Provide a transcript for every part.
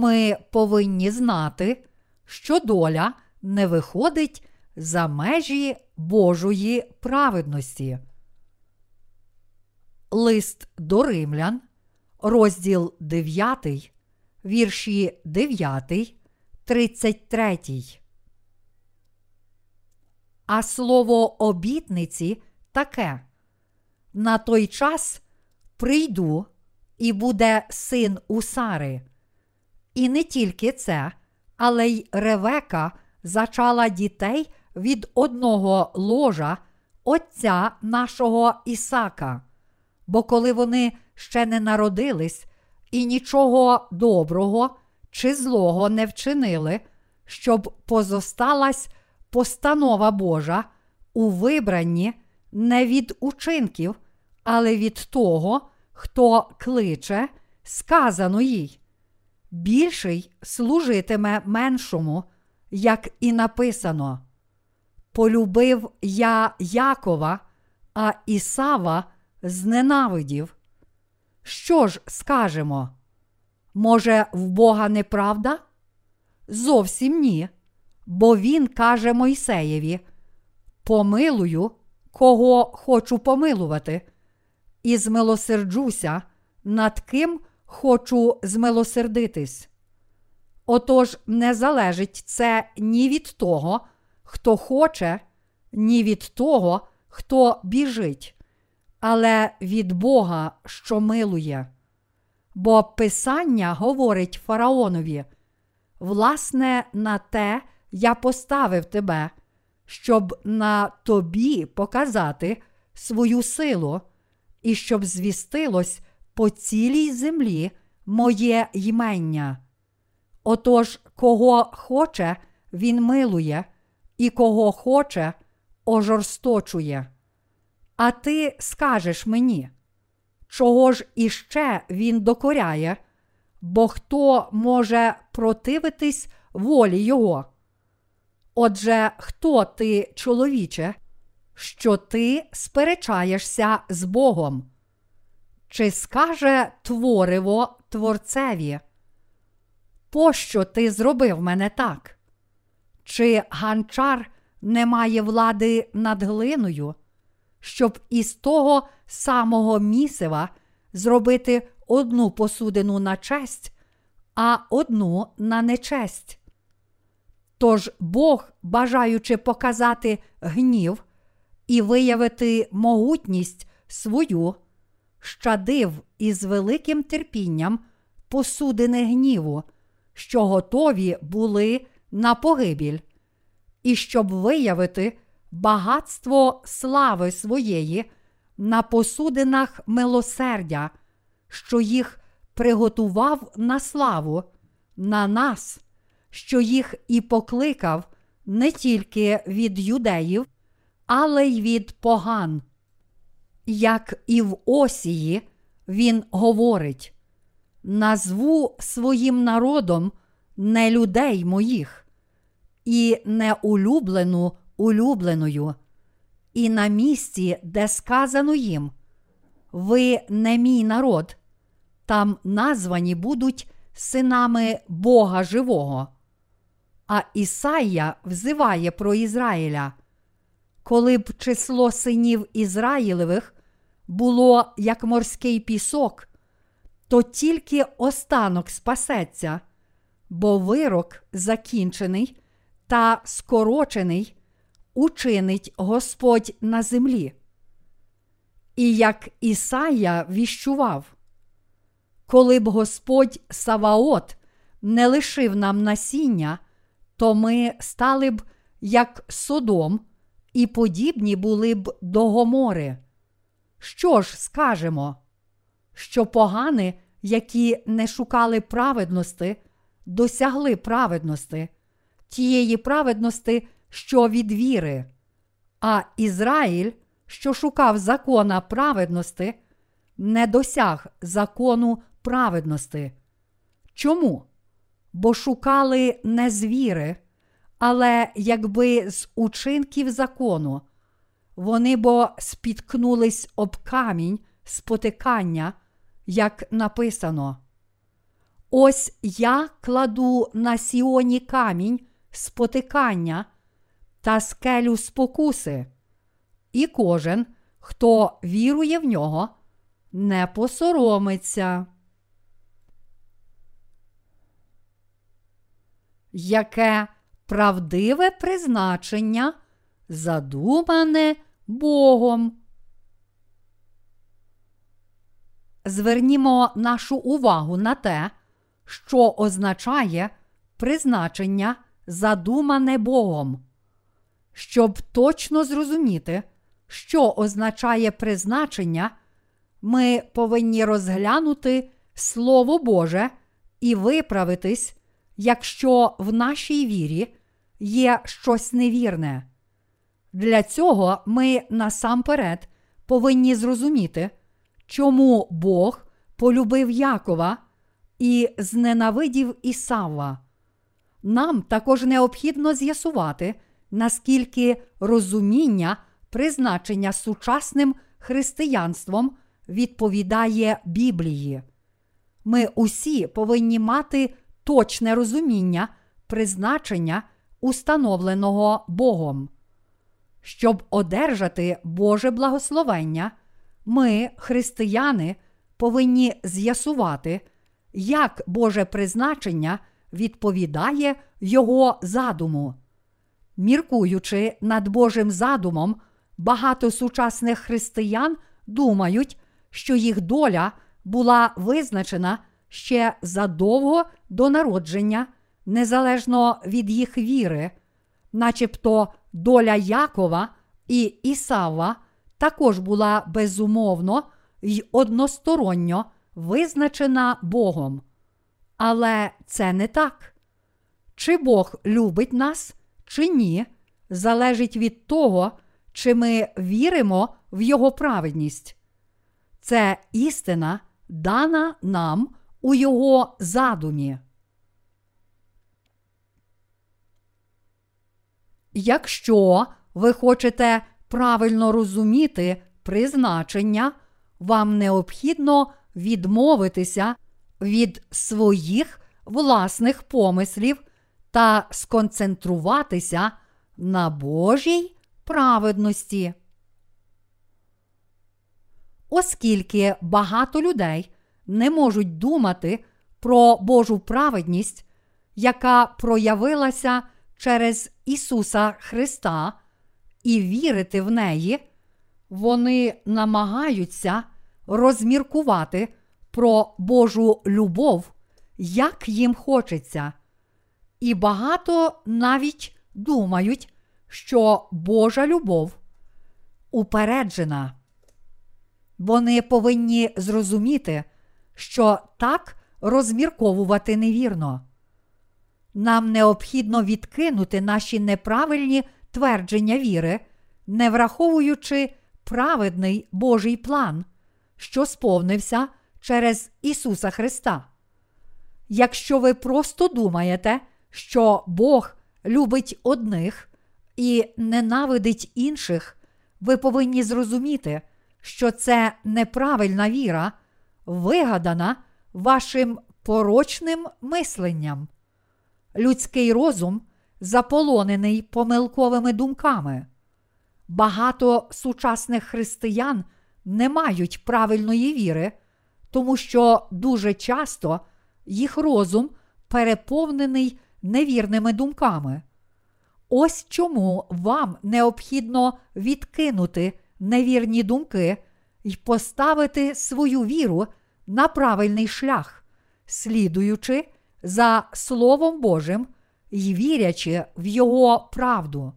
ми повинні знати, що доля не виходить за межі Божої праведності. Лист до римлян, розділ 9, вірші 9, 33. А слово обітниці таке. На той час прийду, і буде син у Сари. І не тільки це, але й Ревека зачала дітей від одного ложа отця нашого Ісака. Бо коли вони ще не народились і нічого доброго чи злого не вчинили, щоб позосталась постанова Божа у вибранні не від учинків, але від того, хто кличе, сказано їй. Більший служитиме меншому, як і написано. Полюбив я Якова, а Ісава зненавидів. Що ж скажемо? Може, в Бога неправда? Зовсім ні. Бо він каже Мойсеєві: Помилую, кого хочу помилувати, і змилосерджуся, над ким хочу змилосердитись. Отож, не залежить це ні від того, хто хоче, ні від того, хто біжить, але від Бога, що милує. Бо Писання говорить фараонові: власне, на те я поставив тебе, щоб на тобі показати свою силу, і щоб звістилось по цілій землі моє ймення. Отож, кого хоче, він милує, і кого хоче, ожорсточує. А ти скажеш мені, чого ж іще він докоряє, бо хто може противитись волі його? Отже, хто ти, чоловіче, що ти сперечаєшся з Богом? Чи скаже твориво Творцеві? Пощо ти зробив мене так? Чи ганчар не має влади над глиною, щоб із того самого місива зробити одну посудину на честь, а одну на нечесть? Тож Бог, бажаючи показати гнів і виявити могутність свою, щадив із великим терпінням посудини гніву, що готові були на погибіль, і щоб виявити багатство слави своєї на посудинах милосердя, що їх приготував на славу, на нас, що їх і покликав не тільки від юдеїв, але й від поган. Як і в Осії, він говорить: назву своїм народом не людей моїх, і не улюблену улюбленою, і на місці, де сказано їм: Ви не мій народ, там названі будуть синами Бога Живого. А Ісая взиває про Ізраїля. Коли б число синів Ізраїлевих було як морський пісок, то тільки останок спасеться, бо вирок закінчений та скорочений учинить Господь на землі. І як Ісая віщував, коли б Господь Саваот не лишив нам насіння, то ми стали б як Содом, і подібні були б до Гомори. Що ж скажемо? Що погани, які не шукали праведності, досягли праведності, тієї праведності, що від віри, а Ізраїль, що шукав закона праведності, не досяг закону праведності. Чому? Бо шукали не з віри, але якби з учинків закону, вони бо спіткнулись об камінь спотикання, як написано. Ось я кладу на сіоні камінь спотикання та скелю спокуси, і кожен, хто вірує в нього, не посоромиться. Яке правдиве призначення задумане Богом. Звернімо нашу увагу на те, що означає призначення, задумане Богом. Щоб точно зрозуміти, що означає призначення, ми повинні розглянути Слово Боже і виправитись, якщо в нашій вірі є щось невірне. Для цього ми насамперед повинні зрозуміти, чому Бог полюбив Якова і зненавидів Ісава. Нам також необхідно з'ясувати, наскільки розуміння призначення сучасним християнством відповідає Біблії. Ми усі повинні мати точне розуміння призначення, установленого Богом. Щоб одержати Боже благословення, ми, християни, повинні з'ясувати, як Боже призначення відповідає Його задуму. Міркуючи над Божим задумом, багато сучасних християн думають, що їх доля була визначена ще задовго до народження, незалежно від їх віри, начебто доля Якова і Ісава також була безумовно й односторонньо визначена Богом. Але це не так. Чи Бог любить нас, чи ні, залежить від того, чи ми віримо в Його праведність. Це істина, дана нам у Його задумі. Якщо ви хочете правильно розуміти призначення, вам необхідно відмовитися від своїх власних помислів та сконцентруватися на Божій праведності. Оскільки багато людей не можуть думати про Божу праведність, яка проявилася через Ісуса Христа, і вірити в неї, вони намагаються розміркувати про Божу любов, як їм хочеться. І багато навіть думають, що Божа любов упереджена. Вони повинні зрозуміти, що так розмірковувати невірно. Нам необхідно відкинути наші неправильні твердження віри, не враховуючи праведний Божий план, що сповнився через Ісуса Христа. Якщо ви просто думаєте, що Бог любить одних і ненавидить інших, ви повинні зрозуміти, що це неправильна віра, вигадана вашим порочним мисленням. Людський розум заполонений помилковими думками. Багато сучасних християн не мають правильної віри, тому що дуже часто їх розум переповнений невірними думками. Ось чому вам необхідно відкинути невірні думки і поставити свою віру на правильний шлях, слідуючи за Словом Божим і вірячи в Його правду.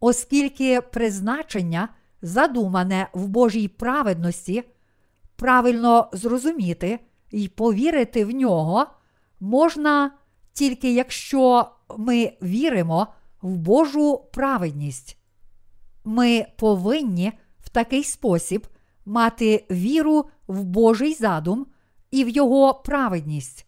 Оскільки призначення, задумане в Божій праведності, правильно зрозуміти і повірити в нього можна тільки якщо ми віримо в Божу праведність. Ми повинні в такий спосіб мати віру в Божий задум і в Його праведність.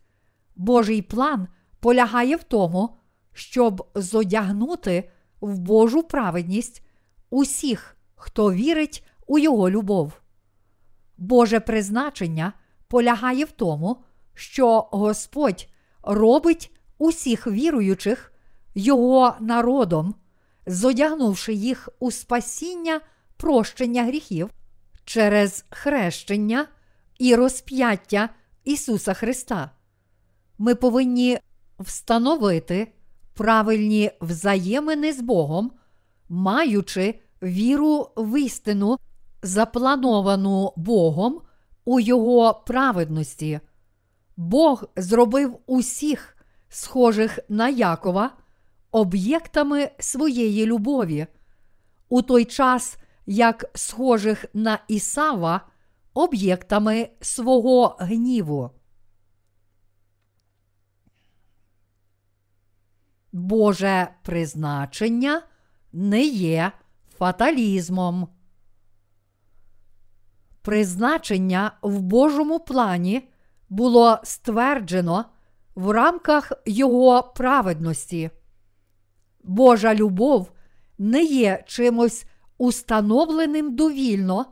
Божий план полягає в тому, щоб зодягнути в Божу праведність усіх, хто вірить у Його любов. Боже призначення полягає в тому, що Господь робить усіх віруючих Його народом, зодягнувши їх у спасіння прощення гріхів через хрещення і розп'яття Ісуса Христа. Ми повинні встановити правильні взаємини з Богом, маючи віру в істину, заплановану Богом у Його праведності. Бог зробив усіх, схожих на Якова, об'єктами своєї любові, у той час, як схожих на Ісава, об'єктами свого гніву. Боже призначення не є фаталізмом. Призначення в Божому плані було стверджено в рамках Його праведності. Божа любов не є чимось установленим довільно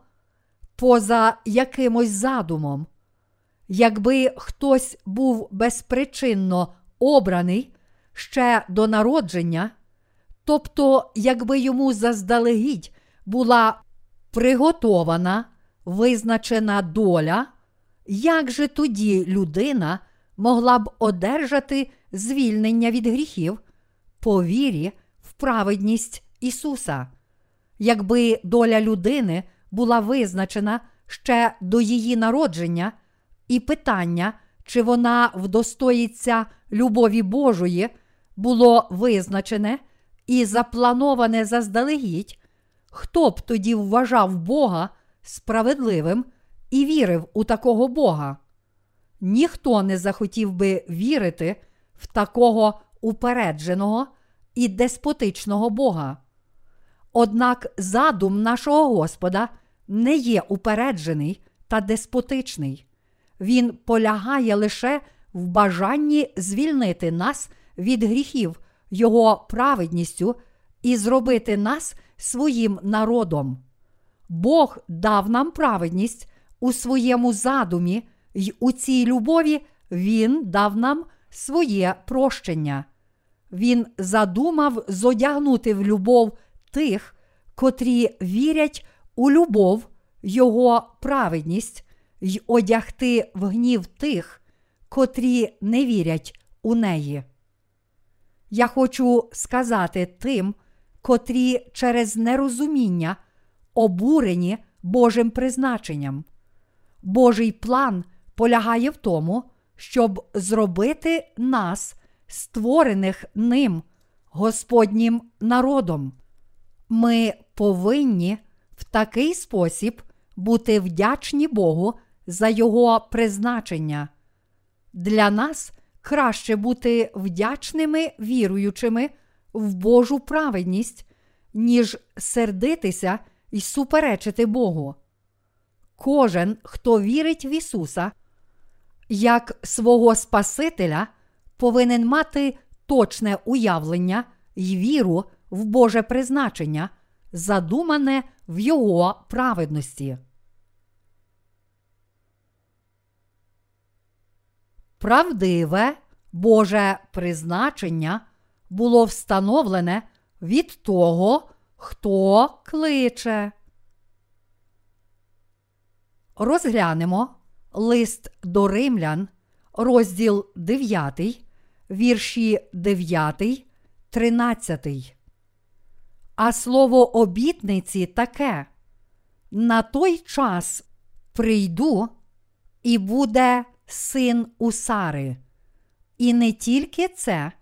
поза якимось задумом. Якби хтось був безпричинно обраний ще до народження, тобто, якби йому заздалегідь була приготована визначена доля, як же тоді людина могла б одержати звільнення від гріхів по вірі в праведність Ісуса? Якби доля людини була визначена ще до її народження, і питання, чи вона вдостоїться любові Божої, було визначене і заплановане заздалегідь, хто б тоді вважав Бога справедливим і вірив у такого Бога? Ніхто не захотів би вірити в такого упередженого і деспотичного Бога. Однак задум нашого Господа не є упереджений та деспотичний. Він полягає лише в бажанні звільнити нас від гріхів Його праведністю і зробити нас своїм народом. Бог дав нам праведність у своєму задумі, й у цій любові Він дав нам своє прощення. Він задумав зодягнути в любов тих, котрі вірять у любов, Його праведність, й одягти в гнів тих, котрі не вірять у неї. Я хочу сказати тим, котрі через нерозуміння обурені Божим призначенням. Божий план полягає в тому, щоб зробити нас, створених ним, Господнім народом. Ми повинні в такий спосіб бути вдячні Богу за Його призначення. Для нас краще бути вдячними віруючими в Божу праведність, ніж сердитися і суперечити Богу. Кожен, хто вірить в Ісуса, як свого Спасителя, повинен мати точне уявлення й віру в Боже призначення, задумане в Його праведності. Правдиве Боже призначення було встановлене від того, хто кличе. Розглянемо лист до римлян, розділ 9, вірші 9, 13. А слово обітниці таке: на той час прийду, і буде син у Сари. І не тільки це,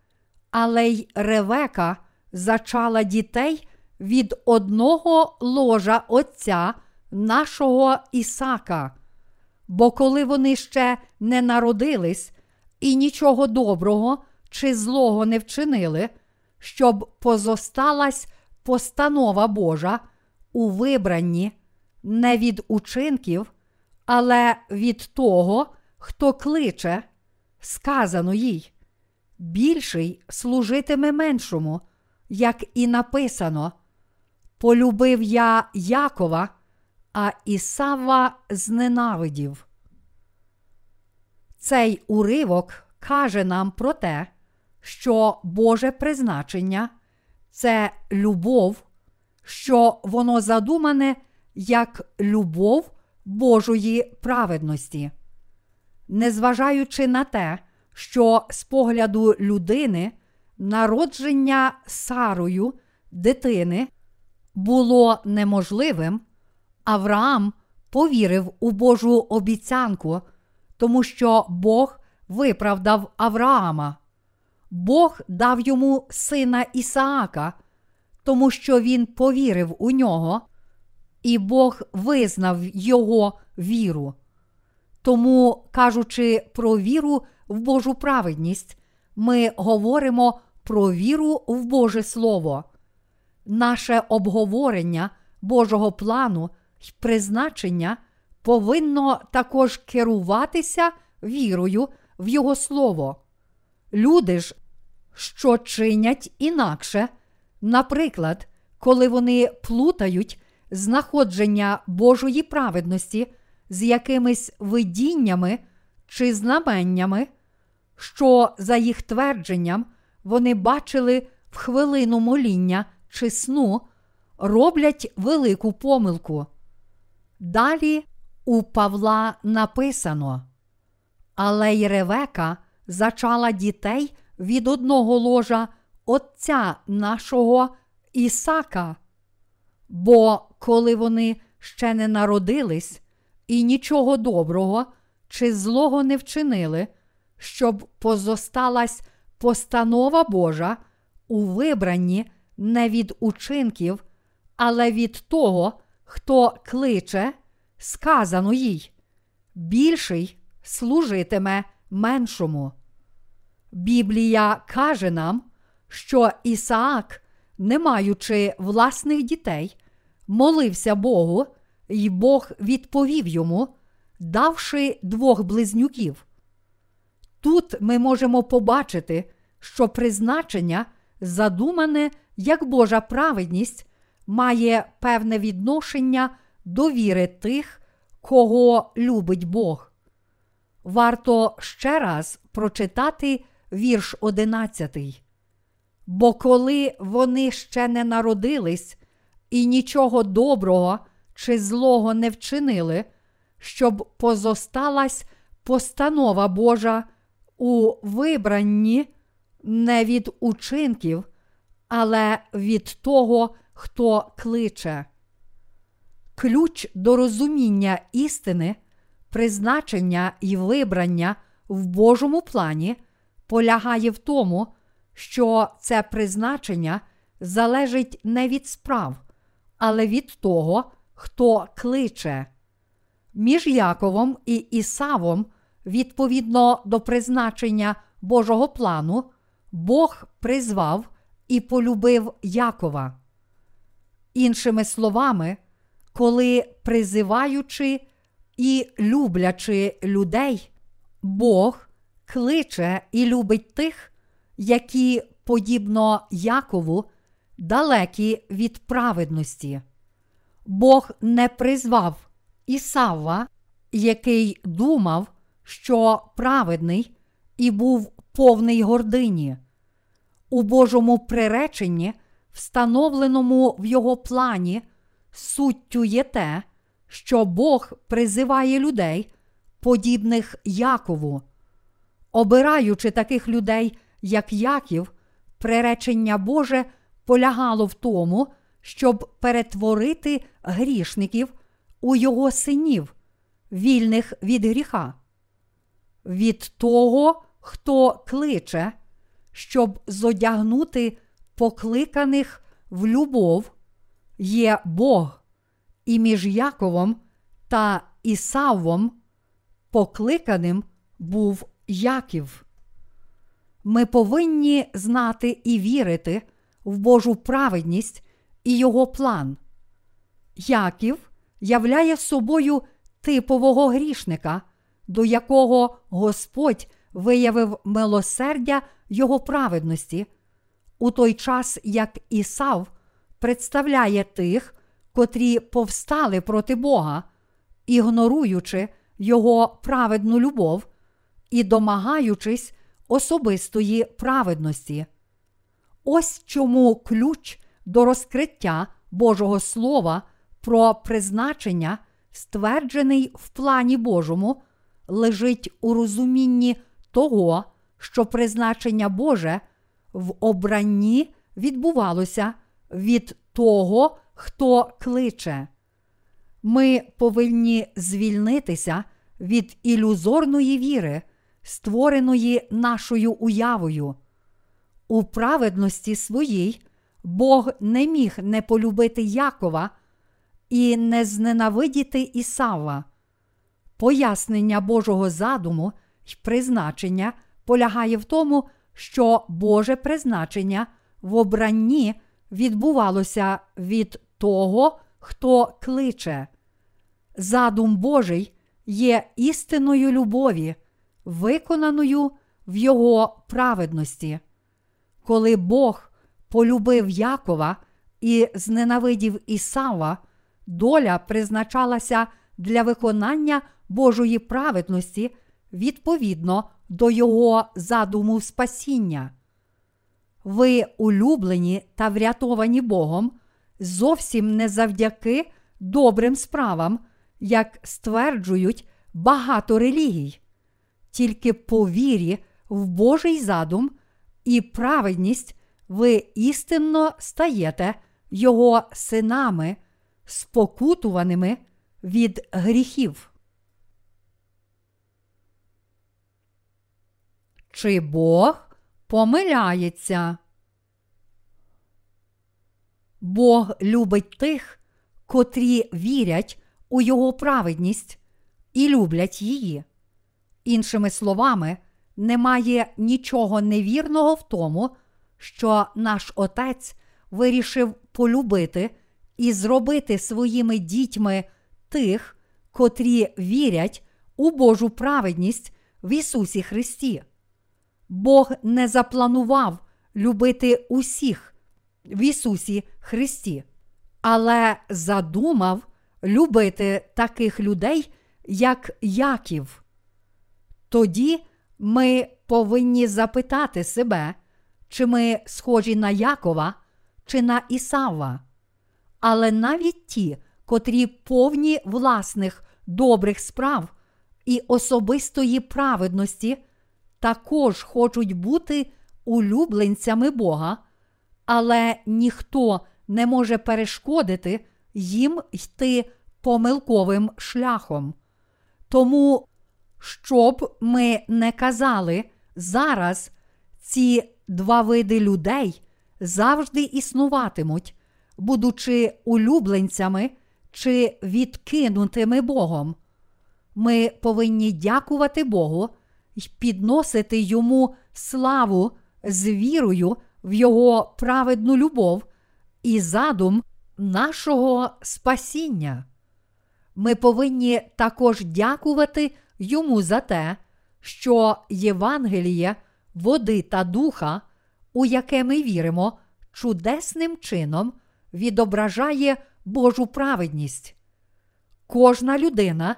але й Ревека зачала дітей від одного ложа отця нашого Ісака. Бо коли вони ще не народились і нічого доброго чи злого не вчинили, щоб позосталась постанова Божа у вибранні не від учинків, але від того, хто кличе, сказано їй. Більший служитиме меншому, як і написано. Полюбив я Якова, а Ісава зненавидів. Цей уривок каже нам про те, що Боже призначення це любов, що воно задумане як любов Божої праведності. Незважаючи на те, що з погляду людини народження Сарою дитини було неможливим, Авраам повірив у Божу обіцянку, тому що Бог виправдав Авраама. Бог дав йому сина Ісаака, тому що він повірив у нього, і Бог визнав його віру. Тому, кажучи про віру в Божу праведність, ми говоримо про віру в Боже Слово. Наше обговорення Божого плану й призначення повинно також керуватися вірою в Його Слово. Люди ж, що чинять інакше, наприклад, коли вони плутають знаходження Божої праведності з якимись видіннями чи знаменнями, що, за їх твердженням, вони бачили в хвилину моління чи сну, роблять велику помилку. Далі у Павла написано: Але й Ревека зачала дітей від одного ложа Отця нашого Ісака. Бо коли вони ще не народились і нічого доброго чи злого не вчинили, щоб позосталась постанова Божа у вибранні не від учинків, але від того, хто кличе, сказано їй, більший служитиме меншому. Біблія каже нам, що Ісаак, не маючи власних дітей, молився Богу, і Бог відповів йому, давши двох близнюків. Тут ми можемо побачити, що призначення, задумане як Божа праведність, має певне відношення до віри тих, кого любить Бог. Варто ще раз прочитати вірш одинадцятий. Бо коли вони ще не народились і нічого доброго чи злого не вчинили, щоб позосталась постанова Божа у вибранні не від учинків, але від того, хто кличе. Ключ до розуміння істини, призначення і вибрання в Божому плані полягає в тому, що це призначення залежить не від справ, але від того, хто кличе. Між Яковом і Ісавом, відповідно до призначення Божого плану, Бог призвав і полюбив Якова. Іншими словами, коли призиваючи і люблячи людей, Бог кличе і любить тих, які, подібно Якову, далекі від праведності. Бог не призвав Ісава, який думав, що праведний і був повний гордині. У Божому приреченні, встановленому в його плані, суттю є те, що Бог призиває людей, подібних Якову. Обираючи таких людей, як Яків, приречення Боже полягало в тому, щоб перетворити грішників у його синів, вільних від гріха. Від того, хто кличе, щоб зодягнути покликаних в любов, є Бог, і між Яковом та Ісавом покликаним був Яків. Ми повинні знати і вірити в Божу праведність і його план. Яків являє собою типового грішника, до якого Господь виявив милосердя його праведності, у той час як Ісав представляє тих, котрі повстали проти Бога, ігноруючи Його праведну любов і домагаючись особистої праведності. Ось чому ключ до розкриття Божого Слова про призначення, стверджений в плані Божому, лежить у розумінні того, що призначення Боже в обранні відбувалося від того, хто кличе. Ми повинні звільнитися від ілюзорної віри, створеної нашою уявою. У праведності своїй Бог не міг не полюбити Якова і не зненавидіти Ісава. Пояснення Божого задуму й призначення полягає в тому, що Боже призначення в обранні відбувалося від того, хто кличе. Задум Божий є істинною любові, виконаною в Його праведності. Коли Бог полюбив Якова і зненавидів Ісава, доля призначалася для виконання Божої праведності відповідно до Його задуму спасіння. Ви улюблені та врятовані Богом зовсім не завдяки добрим справам, як стверджують багато релігій, тільки по вірі в Божий задум і праведність ви істинно стаєте Його синами, спокутуваними від гріхів. Чи Бог помиляється? Бог любить тих, котрі вірять у Його праведність і люблять її. Іншими словами, немає нічого невірного в тому, що наш Отець вирішив полюбити і зробити своїми дітьми тих, котрі вірять у Божу праведність в Ісусі Христі. Бог не запланував любити усіх в Ісусі Христі, але задумав любити таких людей, як Яків. Тоді ми повинні запитати себе, чи ми схожі на Якова чи на Ісава. Але навіть ті, котрі повні власних добрих справ і особистої праведності, також хочуть бути улюбленцями Бога, але ніхто не може перешкодити їм йти помилковим шляхом. Тому, щоб ми не казали зараз, ці два види людей завжди існуватимуть, будучи улюбленцями чи відкинутими Богом. Ми повинні дякувати Богу й підносити йому славу з вірою в Його праведну любов і задум нашого спасіння. Ми повинні також дякувати йому за те, що Євангеліє, води та духа, у яке ми віримо, чудесним чином відображає Божу праведність. Кожна людина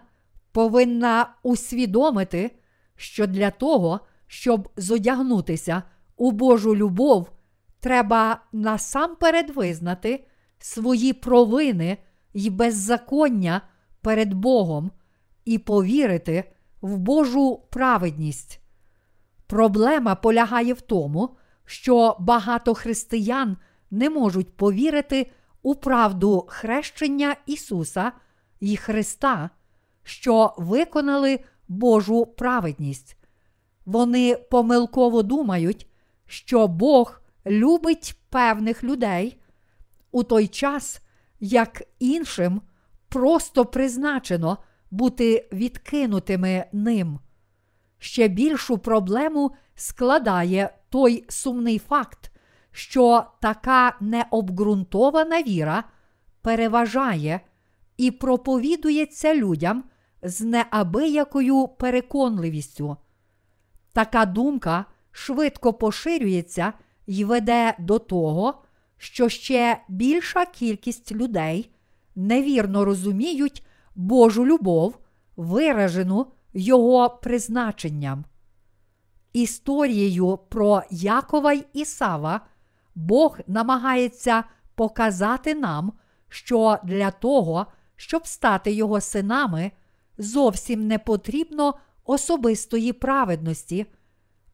повинна усвідомити, що для того, щоб зодягнутися у Божу любов, треба насамперед визнати свої провини й беззаконня перед Богом і повірити в Божу праведність. Проблема полягає в тому, що багато християн не можуть повірити у правду хрещення Ісуса і Христа, що виконали Божу праведність. Вони помилково думають, що Бог любить певних людей у той час, як іншим просто призначено бути відкинутими ним. Ще більшу проблему складає той сумний факт, що така необґрунтована віра переважає і проповідується людям з неабиякою переконливістю. Така думка швидко поширюється і веде до того, що ще більша кількість людей невірно розуміють Божу любов, виражену Його призначенням. історією про Якова й Ісава, Бог намагається показати нам, що для того, щоб стати його синами, зовсім не потрібно особистої праведності,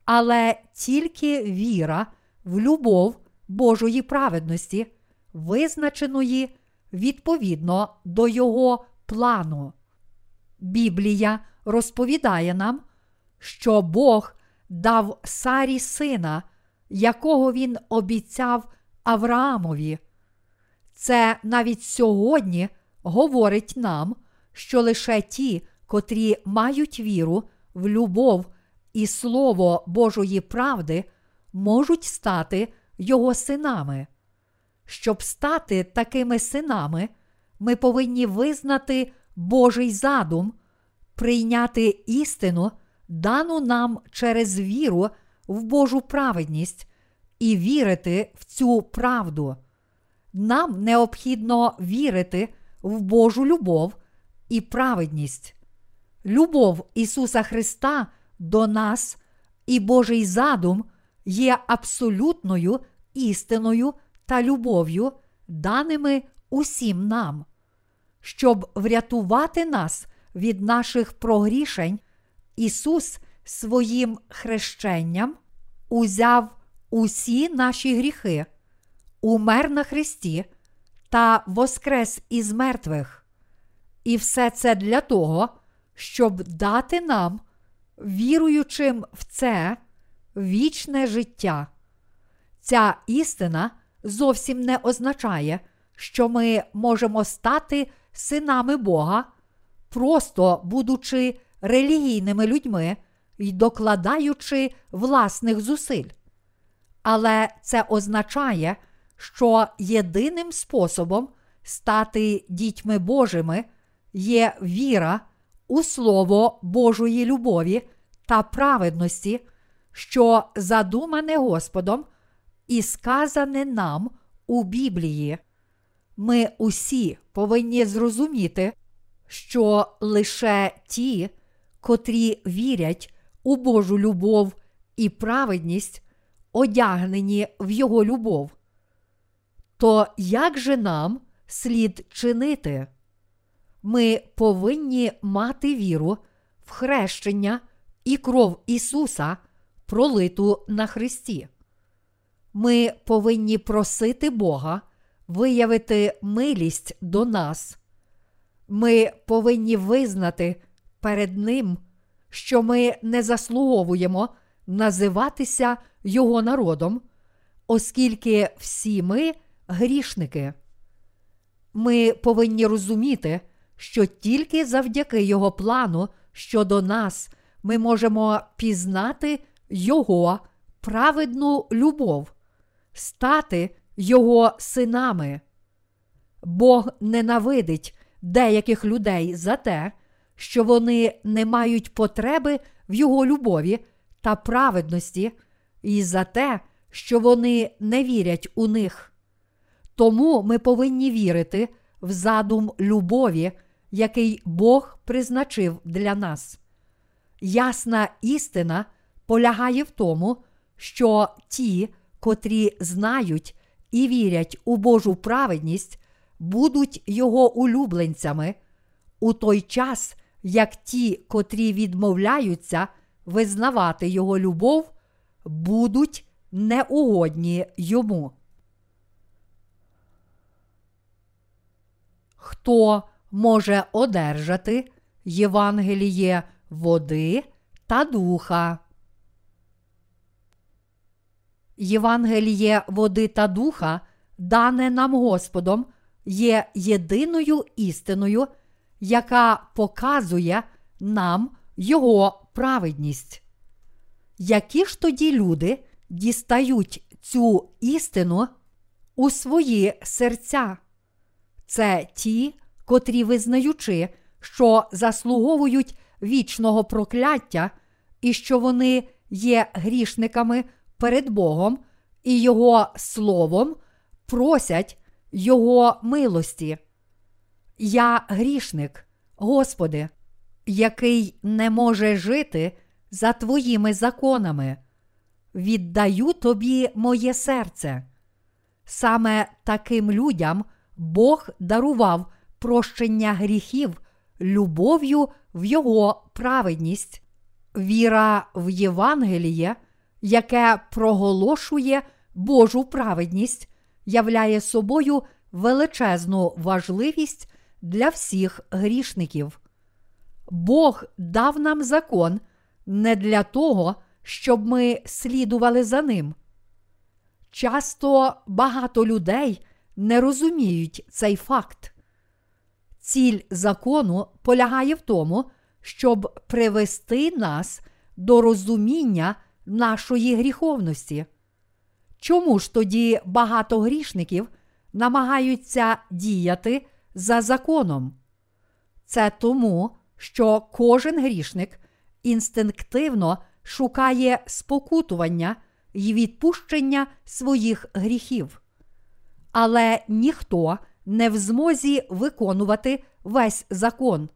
але тільки віра в любов Божої праведності, визначеної відповідно до Його плану. Біблія розповідає нам, що Бог дав Сарі сина, якого він обіцяв Авраамові. Це навіть сьогодні говорить нам, що лише ті, котрі мають віру в любов і слово Божої правди, можуть стати його синами. Щоб стати такими синами, ми повинні визнати Божий задум, прийняти істину, дану нам через віру в Божу праведність, і вірити в цю правду. Нам необхідно вірити в Божу любов і праведність. Любов Ісуса Христа до нас і Божий задум є абсолютною істиною та любов'ю, даними усім нам. Щоб врятувати нас від наших прогрішень, Ісус своїм хрещенням узяв усі наші гріхи, умер на Христі та воскрес із мертвих. І все це для того, щоб дати нам, віруючим в це, вічне життя. Ця істина зовсім не означає, що ми можемо стати синами Бога, просто будучи релігійними людьми і докладаючи власних зусиль. Але це означає, що єдиним способом стати дітьми Божими є віра у Слово Божої любові та праведності, що задумане Господом і сказане нам у Біблії. Ми усі повинні зрозуміти, що лише ті, котрі вірять у Божу любов і праведність, одягнені в Його любов. То як же нам слід чинити? Ми повинні мати віру в хрещення і кров Ісуса, пролиту на Христі. Ми повинні просити Бога виявити милість до нас. Ми повинні визнати перед Ним, що ми не заслуговуємо називатися Його народом, оскільки всі ми грішники. Ми повинні розуміти, що тільки завдяки Його плану щодо нас ми можемо пізнати Його праведну любов, стати Його синами. Бог ненавидить деяких людей за те, що вони не мають потреби в Його любові та праведності, і за те, що вони не вірять у них. Тому ми повинні вірити в задум любові, який Бог призначив для нас. Ясна істина полягає в тому, що ті, котрі знають і вірять у Божу праведність, будуть його улюбленцями, у той час, як ті, котрі відмовляються визнавати його любов, будуть неугодні йому. Хто може одержати Євангеліє води та духа? Євангеліє води та духа, дане нам Господом, є єдиною істиною, яка показує нам Його праведність. Які ж тоді люди дістають цю істину у свої серця? Це ті, котрі визнаючи, що заслуговують вічного прокляття і що вони є грішниками перед Богом і Його Словом, просять Його милості. Я грішник, Господи, який не може жити за твоїми законами. Віддаю тобі моє серце. Саме таким людям Бог дарував прощення гріхів любов'ю в Його праведність, віра в Євангеліє, яке проголошує Божу праведність, являє собою величезну важливість для всіх грішників. Бог дав нам закон не для того, щоб ми слідували за ним. Часто багато людей не розуміють цей факт. Ціль закону полягає в тому, щоб привести нас до розуміння нашої гріховності. Чому ж тоді багато грішників намагаються діяти за законом? Це тому, що кожен грішник інстинктивно шукає спокутування і відпущення своїх гріхів. Але ніхто не в змозі виконувати весь закон.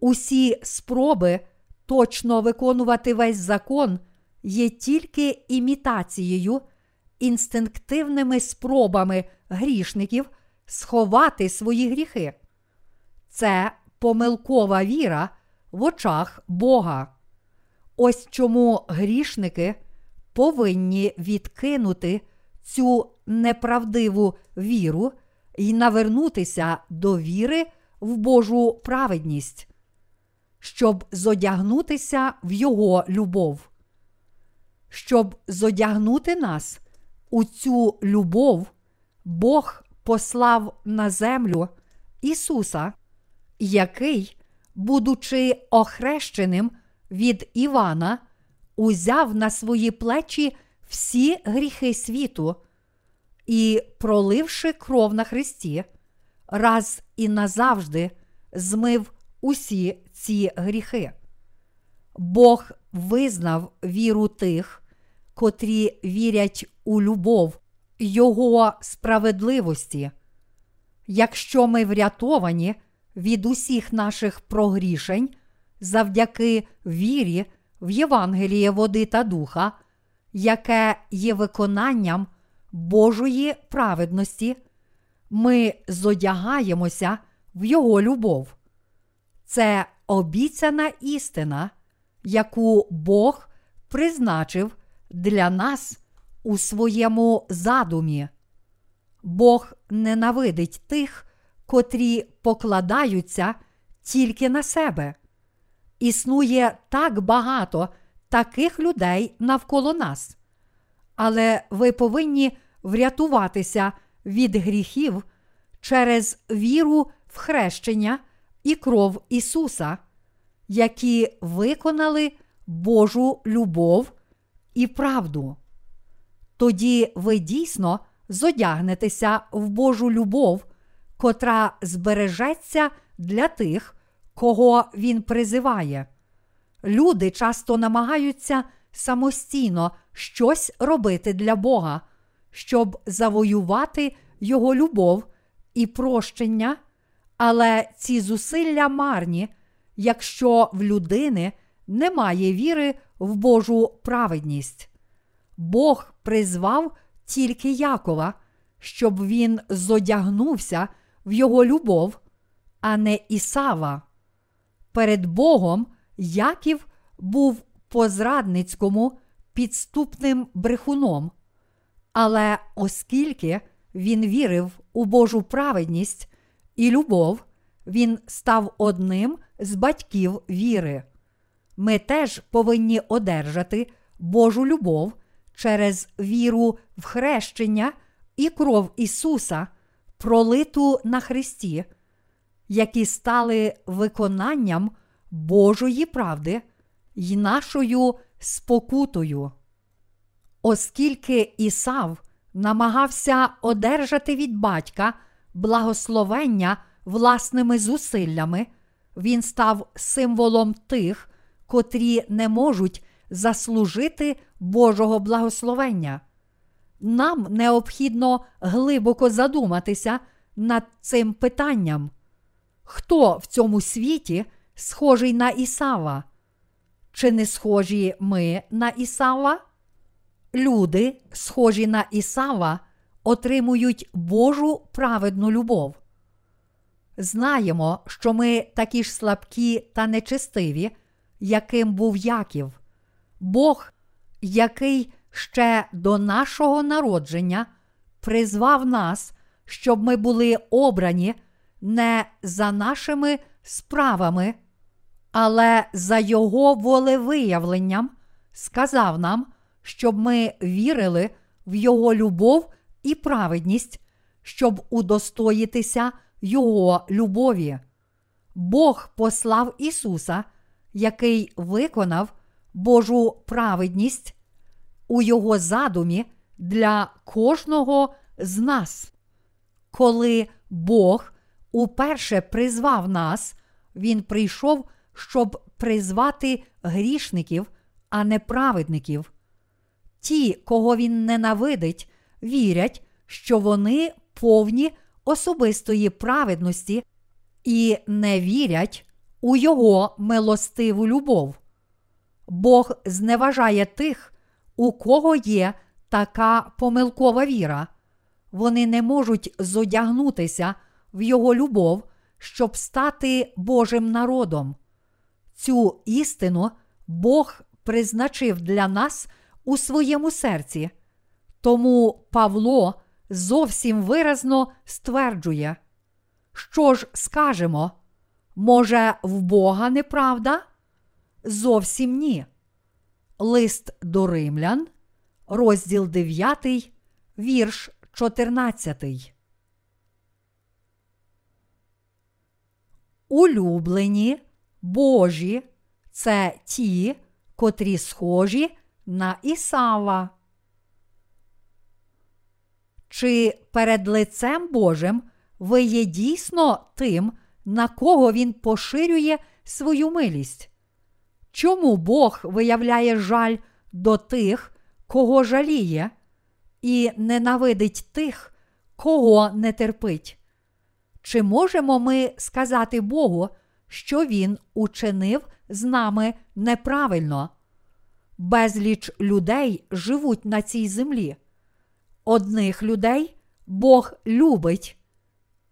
Усі спроби точно виконувати весь закон є тільки імітацією, інстинктивними спробами грішників сховати свої гріхи. Це помилкова віра в очах Бога. Ось чому грішники повинні відкинути цю неправдиву віру і навернутися до віри в Божу праведність, щоб зодягнутися в Його любов. Щоб зодягнути нас у цю любов, Бог послав на землю Ісуса, який, будучи охрещеним від Івана, узяв на свої плечі всі гріхи світу і, проливши кров на Христі, раз і назавжди змив усі ці гріхи. Бог визнав віру тих, котрі вірять у любов Його справедливості. Якщо ми врятовані від усіх наших прогрішень завдяки вірі в Євангеліє води та духа, яке є виконанням Божої праведності, ми зодягаємося в Його любов. Це обіцяна істина, яку Бог призначив для нас у своєму задумі. Бог ненавидить тих, котрі покладаються тільки на себе. Існує так багато таких людей навколо нас. Але ви повинні врятуватися від гріхів через віру в хрещення і кров Ісуса, які виконали Божу любов і правду. Тоді ви дійсно зодягнетеся в Божу любов, котра збережеться для тих, кого Він призиває. Люди часто намагаються самостійно щось робити для Бога, щоб завоювати Його любов і прощення, але ці зусилля марні, якщо в людини немає віри в Божу праведність. Бог призвав тільки Якова, щоб він зодягнувся в його любов, а не Ісава. Перед Богом Яків був по зрадницькому підступним брехуном. Але оскільки він вірив у Божу праведність і любов, він став одним з батьків віри. Ми теж повинні одержати Божу любов через віру в хрещення і кров Ісуса, пролиту на Христі, які стали виконанням Божої правди й нашою спокутою. Оскільки Ісав намагався одержати від батька благословення власними зусиллями, він став символом тих, котрі не можуть заслужити Божого благословення. Нам необхідно глибоко задуматися над цим питанням. Хто в цьому світі схожий на Ісава? Чи не схожі ми на Ісава? Люди, схожі на Ісава, отримують Божу праведну любов. Знаємо, що ми такі ж слабкі та нечестиві, яким був Яків. Бог, який ще до нашого народження призвав нас, щоб ми були обрані не за нашими справами, але за Його волевиявленням, сказав нам, щоб ми вірили в Його любов і праведність, щоб удостоїтися Його любові. Бог послав Ісуса, який виконав Божу праведність у Його задумі для кожного з нас. Коли Бог уперше призвав нас, Він прийшов, щоб призвати грішників, а не праведників. Ті, кого він ненавидить, вірять, що вони повні особистої праведності і не вірять у Його милостиву любов. Бог зневажає тих, у кого є така помилкова віра. Вони не можуть зодягнутися в Його любов, щоб стати Божим народом. Цю істину Бог призначив для нас у своєму серці. Тому Павло зовсім виразно стверджує, що ж скажемо, може, в Бога неправда? Зовсім ні. Лист до римлян, розділ 9, вірш 14. Улюблені Божі це ті, котрі схожі на Ісава. Чи перед лицем Божим ви є дійсно тим, на кого Він поширює свою милість? Чому Бог виявляє жаль до тих, кого жаліє, і ненавидить тих, кого не терпить? Чи можемо ми сказати Богу, що Він учинив з нами неправильно? Безліч людей живуть на цій землі. Одних людей Бог любить,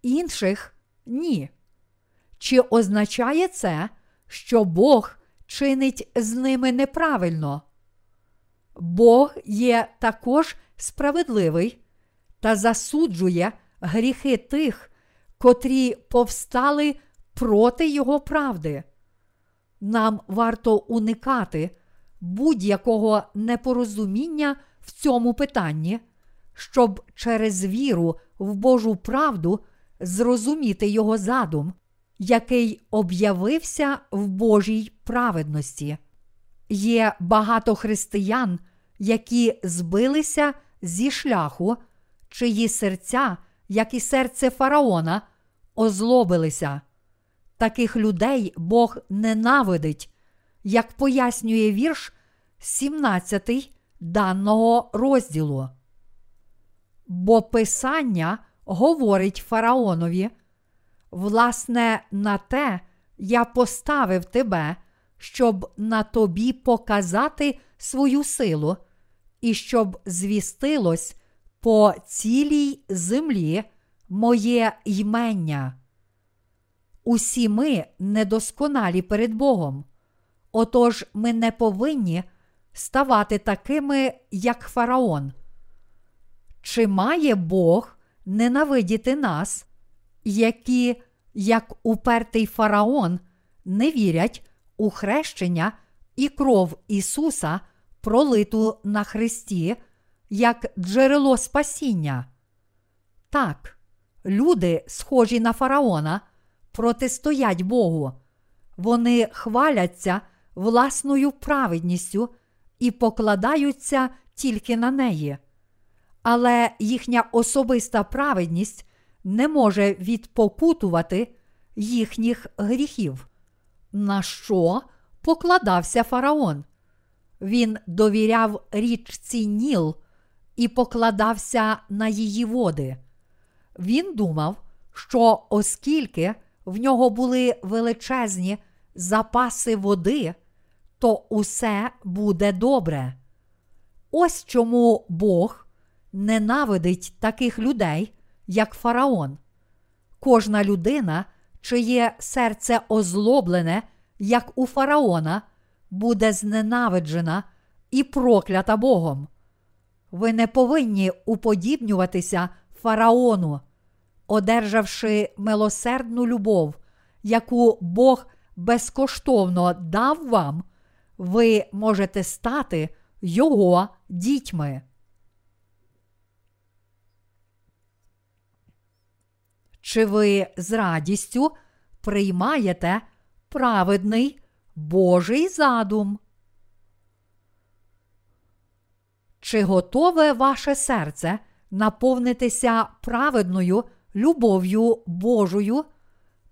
інших ні. Чи означає це, що Бог чинить з ними неправильно? Бог є також справедливий та засуджує гріхи тих, котрі повстали проти Його правди. Нам варто уникати будь-якого непорозуміння в цьому питанні, щоб через віру в Божу правду зрозуміти Його задум, який об'явився в Божій праведності. Є багато християн, які збилися зі шляху, чиї серця, як і серце фараона, озлобилися. Таких людей Бог ненавидить, як пояснює вірш 17 даного розділу. Бо Писання говорить фараонові, власне, на те я поставив тебе, щоб на тобі показати свою силу, і щоб звістилось по цілій землі моє ймення. Усі ми недосконалі перед Богом. Отож ми не повинні ставати такими, як фараон. Чи має Бог ненавидіти нас, які, як упертий фараон, не вірять у хрещення і кров Ісуса, пролиту на Христі, як джерело спасіння? Так, люди, схожі на фараона, протистоять Богу. Вони хваляться власною праведністю і покладаються тільки на неї. Але їхня особиста праведність не може відпокутувати їхніх гріхів. На що покладався фараон? Він довіряв річці Ніл і покладався на її води. Він думав, що оскільки в нього були величезні запаси води, то усе буде добре. Ось чому Бог ненавидить таких людей, як фараон. Кожна людина, чиє серце озлоблене, як у фараона, буде зненавиджена і проклята Богом. Ви не повинні уподібнюватися фараону, одержавши милосердну любов, яку Бог безкоштовно дав вам, ви можете стати Його дітьми. Чи ви з радістю приймаєте праведний Божий задум? Чи готове ваше серце наповнитися праведною любов'ю Божою,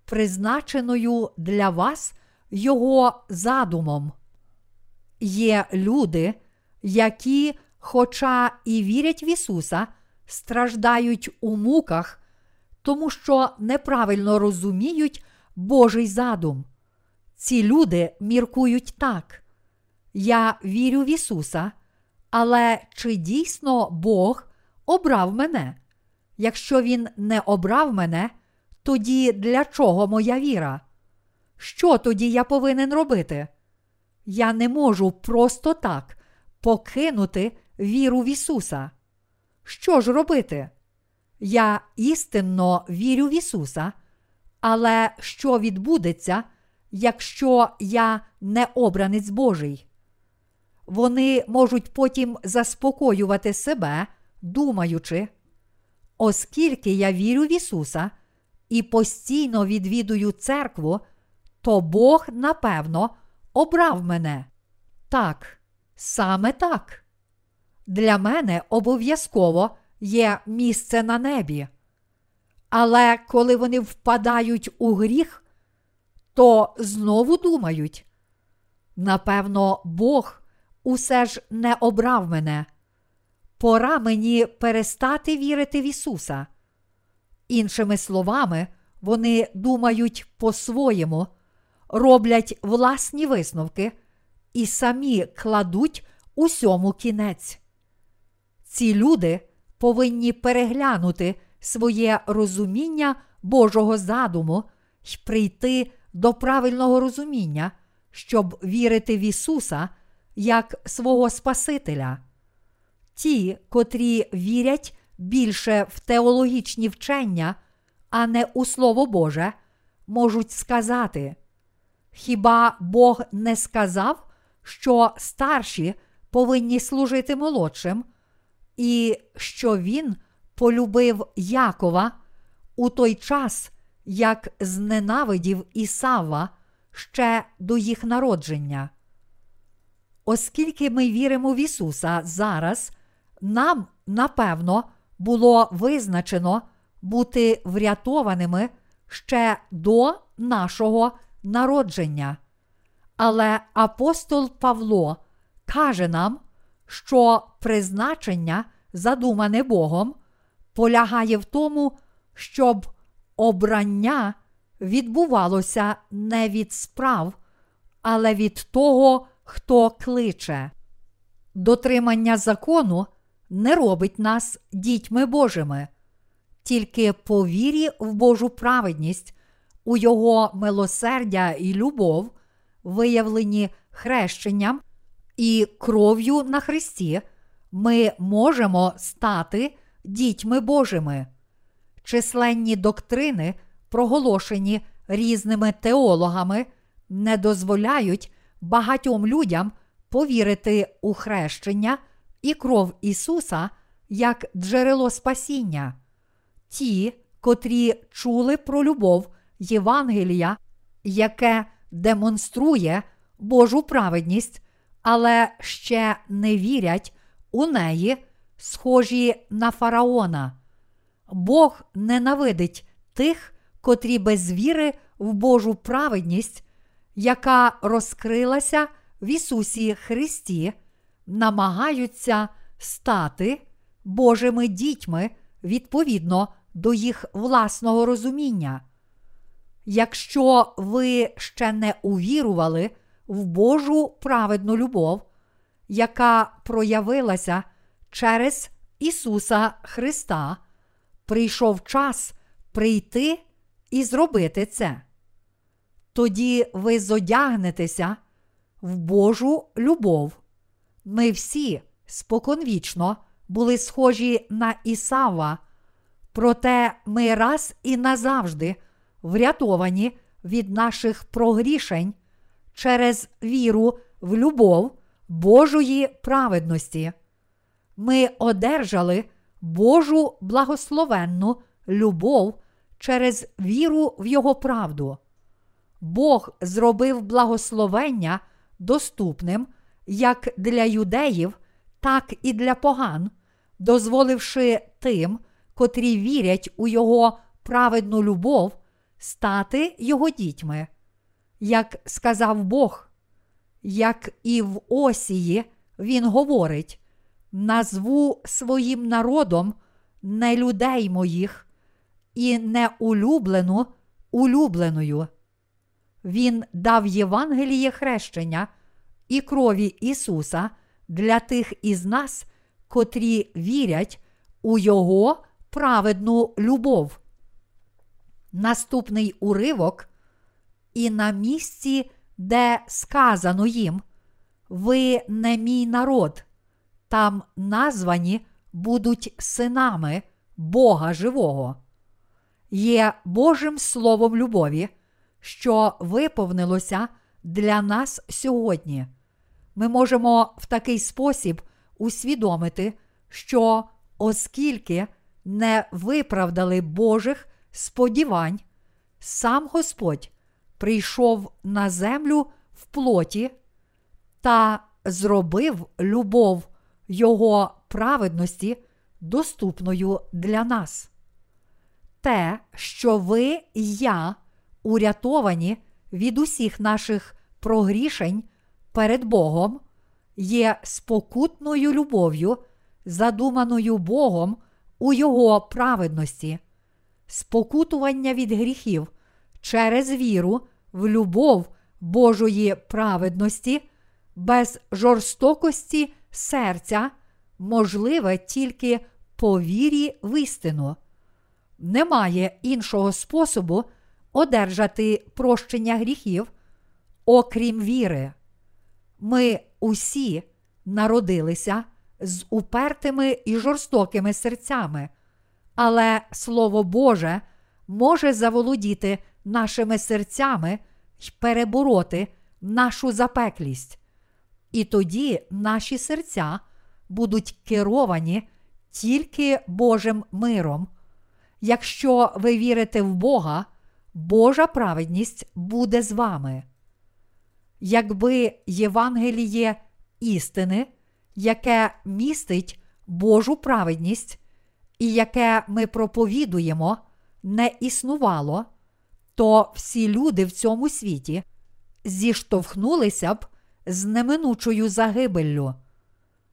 призначеною для вас Його задумом? Є люди, які, хоча і вірять в Ісуса, страждають у муках, тому що неправильно розуміють Божий задум. Ці люди міркують так. Я вірю в Ісуса, але чи дійсно Бог обрав мене? Якщо Він не обрав мене, тоді для чого моя віра? Що тоді я повинен робити? Я не можу просто так покинути віру в Ісуса. Що ж робити? Я істинно вірю в Ісуса, але що відбудеться, якщо я не обранець Божий? Вони можуть потім заспокоювати себе, думаючи, оскільки я вірю в Ісуса і постійно відвідую церкву, то Бог, напевно, обрав мене. Так, саме так. Для мене обов'язково є місце на небі. Але коли вони впадають у гріх, то знову думають: напевно, Бог усе ж не обрав мене. Пора мені перестати вірити в Ісуса. Іншими словами, вони думають по-своєму, роблять власні висновки і самі кладуть усьому кінець. Ці люди повинні переглянути своє розуміння Божого задуму й прийти до правильного розуміння, щоб вірити в Ісуса як свого Спасителя. Ті, котрі вірять більше в теологічні вчення, а не у Слово Боже, можуть сказати: Хіба Бог не сказав, що старші повинні служити молодшим, і що Він полюбив Якова у той час, як зненавидів Ісава ще до їх народження? Оскільки ми віримо в Ісуса зараз, нам, напевно, було визначено бути врятованими ще до нашого народження. Але апостол Павло каже нам, що призначення, задумане Богом, полягає в тому, щоб обрання відбувалося не від справ, але від того, хто кличе. Дотримання закону не робить нас дітьми Божими, тільки по вірі в Божу праведність, у Його милосердя і любов, виявлені хрещенням і кров'ю на Христі, ми можемо стати дітьми Божими. Численні доктрини, проголошені різними теологами, не дозволяють багатьом людям повірити у хрещення і кров Ісуса як джерело спасіння. Ті, котрі чули про любов Євангелія, яке демонструє Божу праведність, але ще не вірять у неї, схожі на фараона. Бог ненавидить тих, котрі без віри в Божу праведність, яка розкрилася в Ісусі Христі, намагаються стати Божими дітьми відповідно до їх власного розуміння. Якщо ви ще не увірували в Божу праведну любов, яка проявилася через Ісуса Христа, прийшов час прийти і зробити це. Тоді ви зодягнетеся в Божу любов. Ми всі споконвічно були схожі на Ісава, проте ми раз і назавжди врятовані від наших прогрішень через віру в любов Божої праведності. Ми одержали Божу благословенну любов через віру в Його правду. Бог зробив благословення доступним як для юдеїв, так і для поган, дозволивши тим, котрі вірять у Його праведну любов, стати Його дітьми. Як сказав Бог, як і в Осії, Він говорить: назву своїм народом не людей моїх і не улюблену улюбленою. Він дав Євангеліє хрещення і крові Ісуса для тих із нас, котрі вірять у Його праведну любов. Наступний уривок і на місці, де сказано їм, ви не мій народ, там названі будуть синами Бога Живого. Є Божим Словом любові, що виповнилося для нас сьогодні. Ми можемо в такий спосіб усвідомити, що оскільки не виправдали Божих сподівань, сам Господь прийшов на землю в плоті та зробив любов Його праведності доступною для нас. Те, що ви і я урятовані від усіх наших прогрішень перед Богом, є спокутною любов'ю, задуманою Богом у Його праведності, спокутування від гріхів через віру в любов Божої праведності, без жорстокості серця, можливе тільки по вірі в істину. Немає іншого способу одержати прощення гріхів, окрім віри. Ми усі народилися з упертими і жорстокими серцями, але Слово Боже може заволодіти нашими серцями й перебороти нашу запеклість. І тоді наші серця будуть керовані тільки Божим миром. Якщо ви вірите в Бога, Божа праведність буде з вами. Якби Євангеліє істини, яке містить Божу праведність, і яке ми проповідуємо, не існувало, то всі люди в цьому світі зіштовхнулися б з неминучою загибеллю.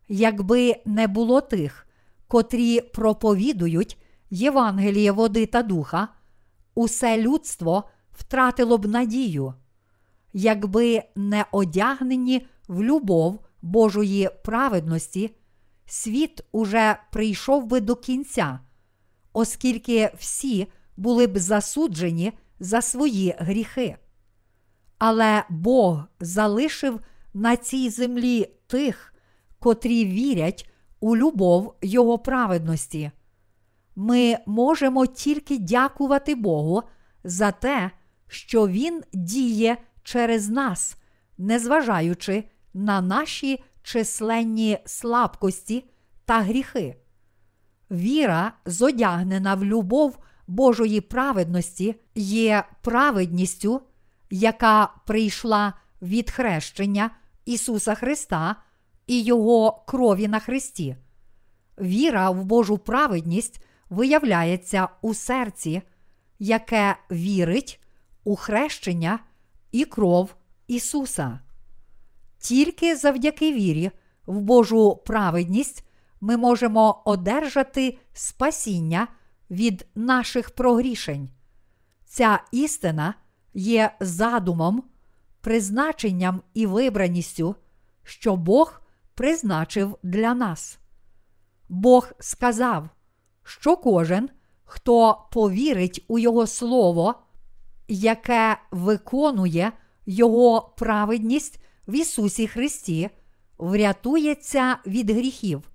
Якби не було тих, котрі проповідують Євангеліє води та духа, усе людство втратило б надію, якби не одягнені в любов Божої праведності, світ уже прийшов би до кінця, оскільки всі були б засуджені за свої гріхи. Але Бог залишив на цій землі тих, котрі вірять у любов Його праведності. Ми можемо тільки дякувати Богу за те, що Він діє через нас, незважаючи на наші численні слабкості та гріхи. Віра, зодягнена в любов Божої праведності, є праведністю, яка прийшла від хрещення Ісуса Христа і Його крові на Христі. Віра в Божу праведність виявляється у серці, яке вірить у хрещення і кров Ісуса. Тільки завдяки вірі в Божу праведність ми можемо одержати спасіння від наших прогрішень. Ця істина є задумом, призначенням і вибраністю, що Бог призначив для нас. Бог сказав, що кожен, хто повірить у Його Слово, яке виконує Його праведність в Ісусі Христі, врятується від гріхів.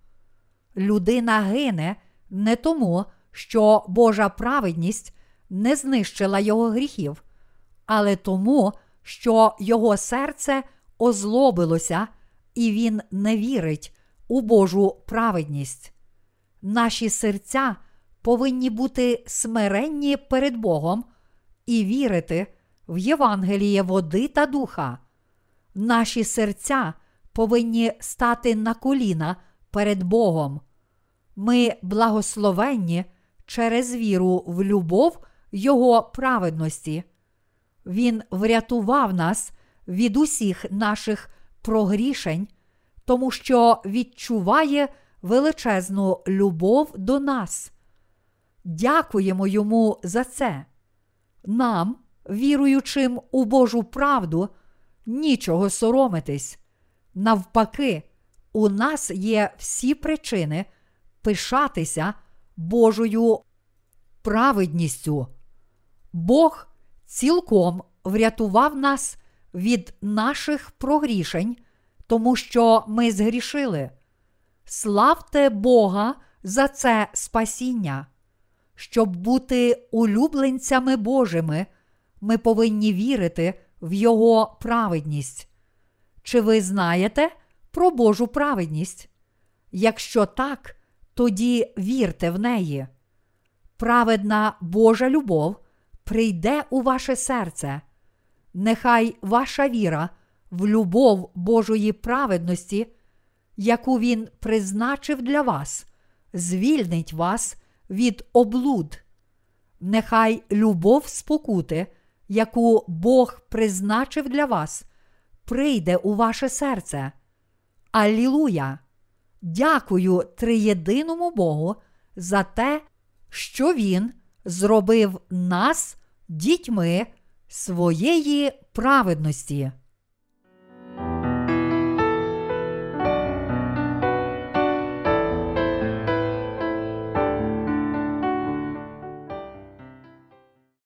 Людина гине не тому, що Божа праведність не знищила його гріхів, але тому, що його серце озлобилося, і він не вірить у Божу праведність. Наші серця повинні бути смиренні перед Богом і вірити в Євангеліє води та духа. Наші серця повинні стати на коліна перед Богом. Ми благословенні через віру в любов Його праведності. Він врятував нас від усіх наших прогрішень, тому що відчуває величезну любов до нас. Дякуємо йому за це. Нам, віруючим у Божу правду, нічого соромитись. Навпаки, у нас є всі причини пишатися Божою праведністю. Бог цілком врятував нас від наших прогрішень, тому що ми згрішили. Славте Бога за це спасіння. Щоб бути улюбленцями Божими, ми повинні вірити в Його праведність. Чи ви знаєте про Божу праведність? Якщо так, тоді вірте в неї. Праведна Божа любов прийде у ваше серце. Нехай ваша віра в любов Божої праведності, яку Він призначив для вас, звільнить вас від облуд. Нехай любов спокути, яку Бог призначив для вас, прийде у ваше серце. Алілуя! Дякую триєдиному Богу за те, що Він зробив нас дітьми своєї праведності.